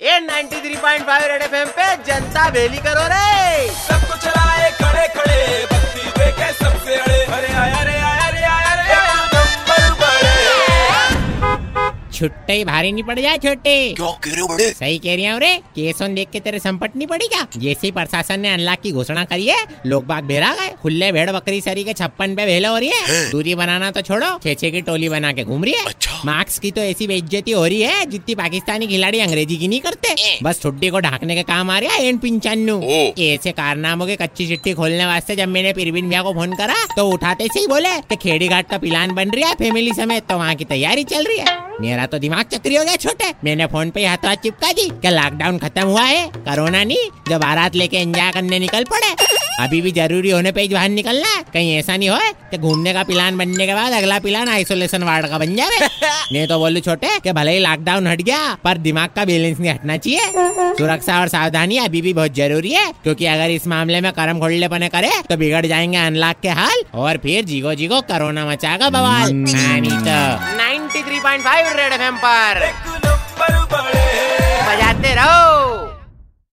ये 93.5 red FM पे जनता बेली करो रे। सबको चलाए खड़े खड़े बत्ती देखे सबसे अड़े। अरे आया रे आया रे आया रे आया नंबर बड़े छुट्टे ही भारी नहीं पड़ जाए छोटे। क्यों कह रहे हो बड़े? सही कह रही हूँ रे केसों देख के तेरे संपट नहीं पड़ी क्या? जैसे ही प्रशासन ने अनलॉक की घोषणा करी है लोग बाग भेरा गए खुले भेड़ बकरी सरी के छप्पन पे भेला हो रही है। दूरी बनाना तो छोड़ो छे छे की टोली बना के घूम रही है। अच्छा। मार्क्स की तो ऐसी बेइज्जती हो रही है जितनी पाकिस्तानी खिलाड़ी अंग्रेज़ी की नहीं करते। बस छुट्टी को ढाकने का काम आ रहा है एन पिंचानू। ऐसे कारनामों की कच्ची चिट्ठी खोलने वास्ते जब मैंने पिरबिन भैया को फ़ोन करा तो उठाते से ही बोले कि खेड़ी घाट का प्लान बन रहा है फैमिली समेत तो वहाँ की तैयारी चल रही है। मेरा तो दिमाग चक्री हो गया छोटे। मैंने फ़ोन पे हाथों हाथ चिपका दी क्या लॉकडाउन खत्म हुआ है कोरोना नहीं जो बारात लेके एंजॉय करने निकल पड़े। अभी भी ज़रूरी होने पे ही बाहर निकलना है। कहीं ऐसा नहीं हो कि घूमने का प्लान बनने के बाद अगला प्लान आइसोलेशन वार्ड का बन जाए। नहीं तो बोलू छोटे कि भले ही लॉकडाउन हट गया पर दिमाग का बैलेंस नहीं हटना चाहिए। सुरक्षा और सावधानी अभी भी बहुत ज़रूरी है क्योंकि अगर इस मामले में कर्म खोलने पने करे तो बिगड़ जाएँगे अनलॉक के हाल और फिर जीगो जीगो कोरोना मचाएगा बवाल। हाँ, नहीं तो। 93.5 रेड एफएम पर।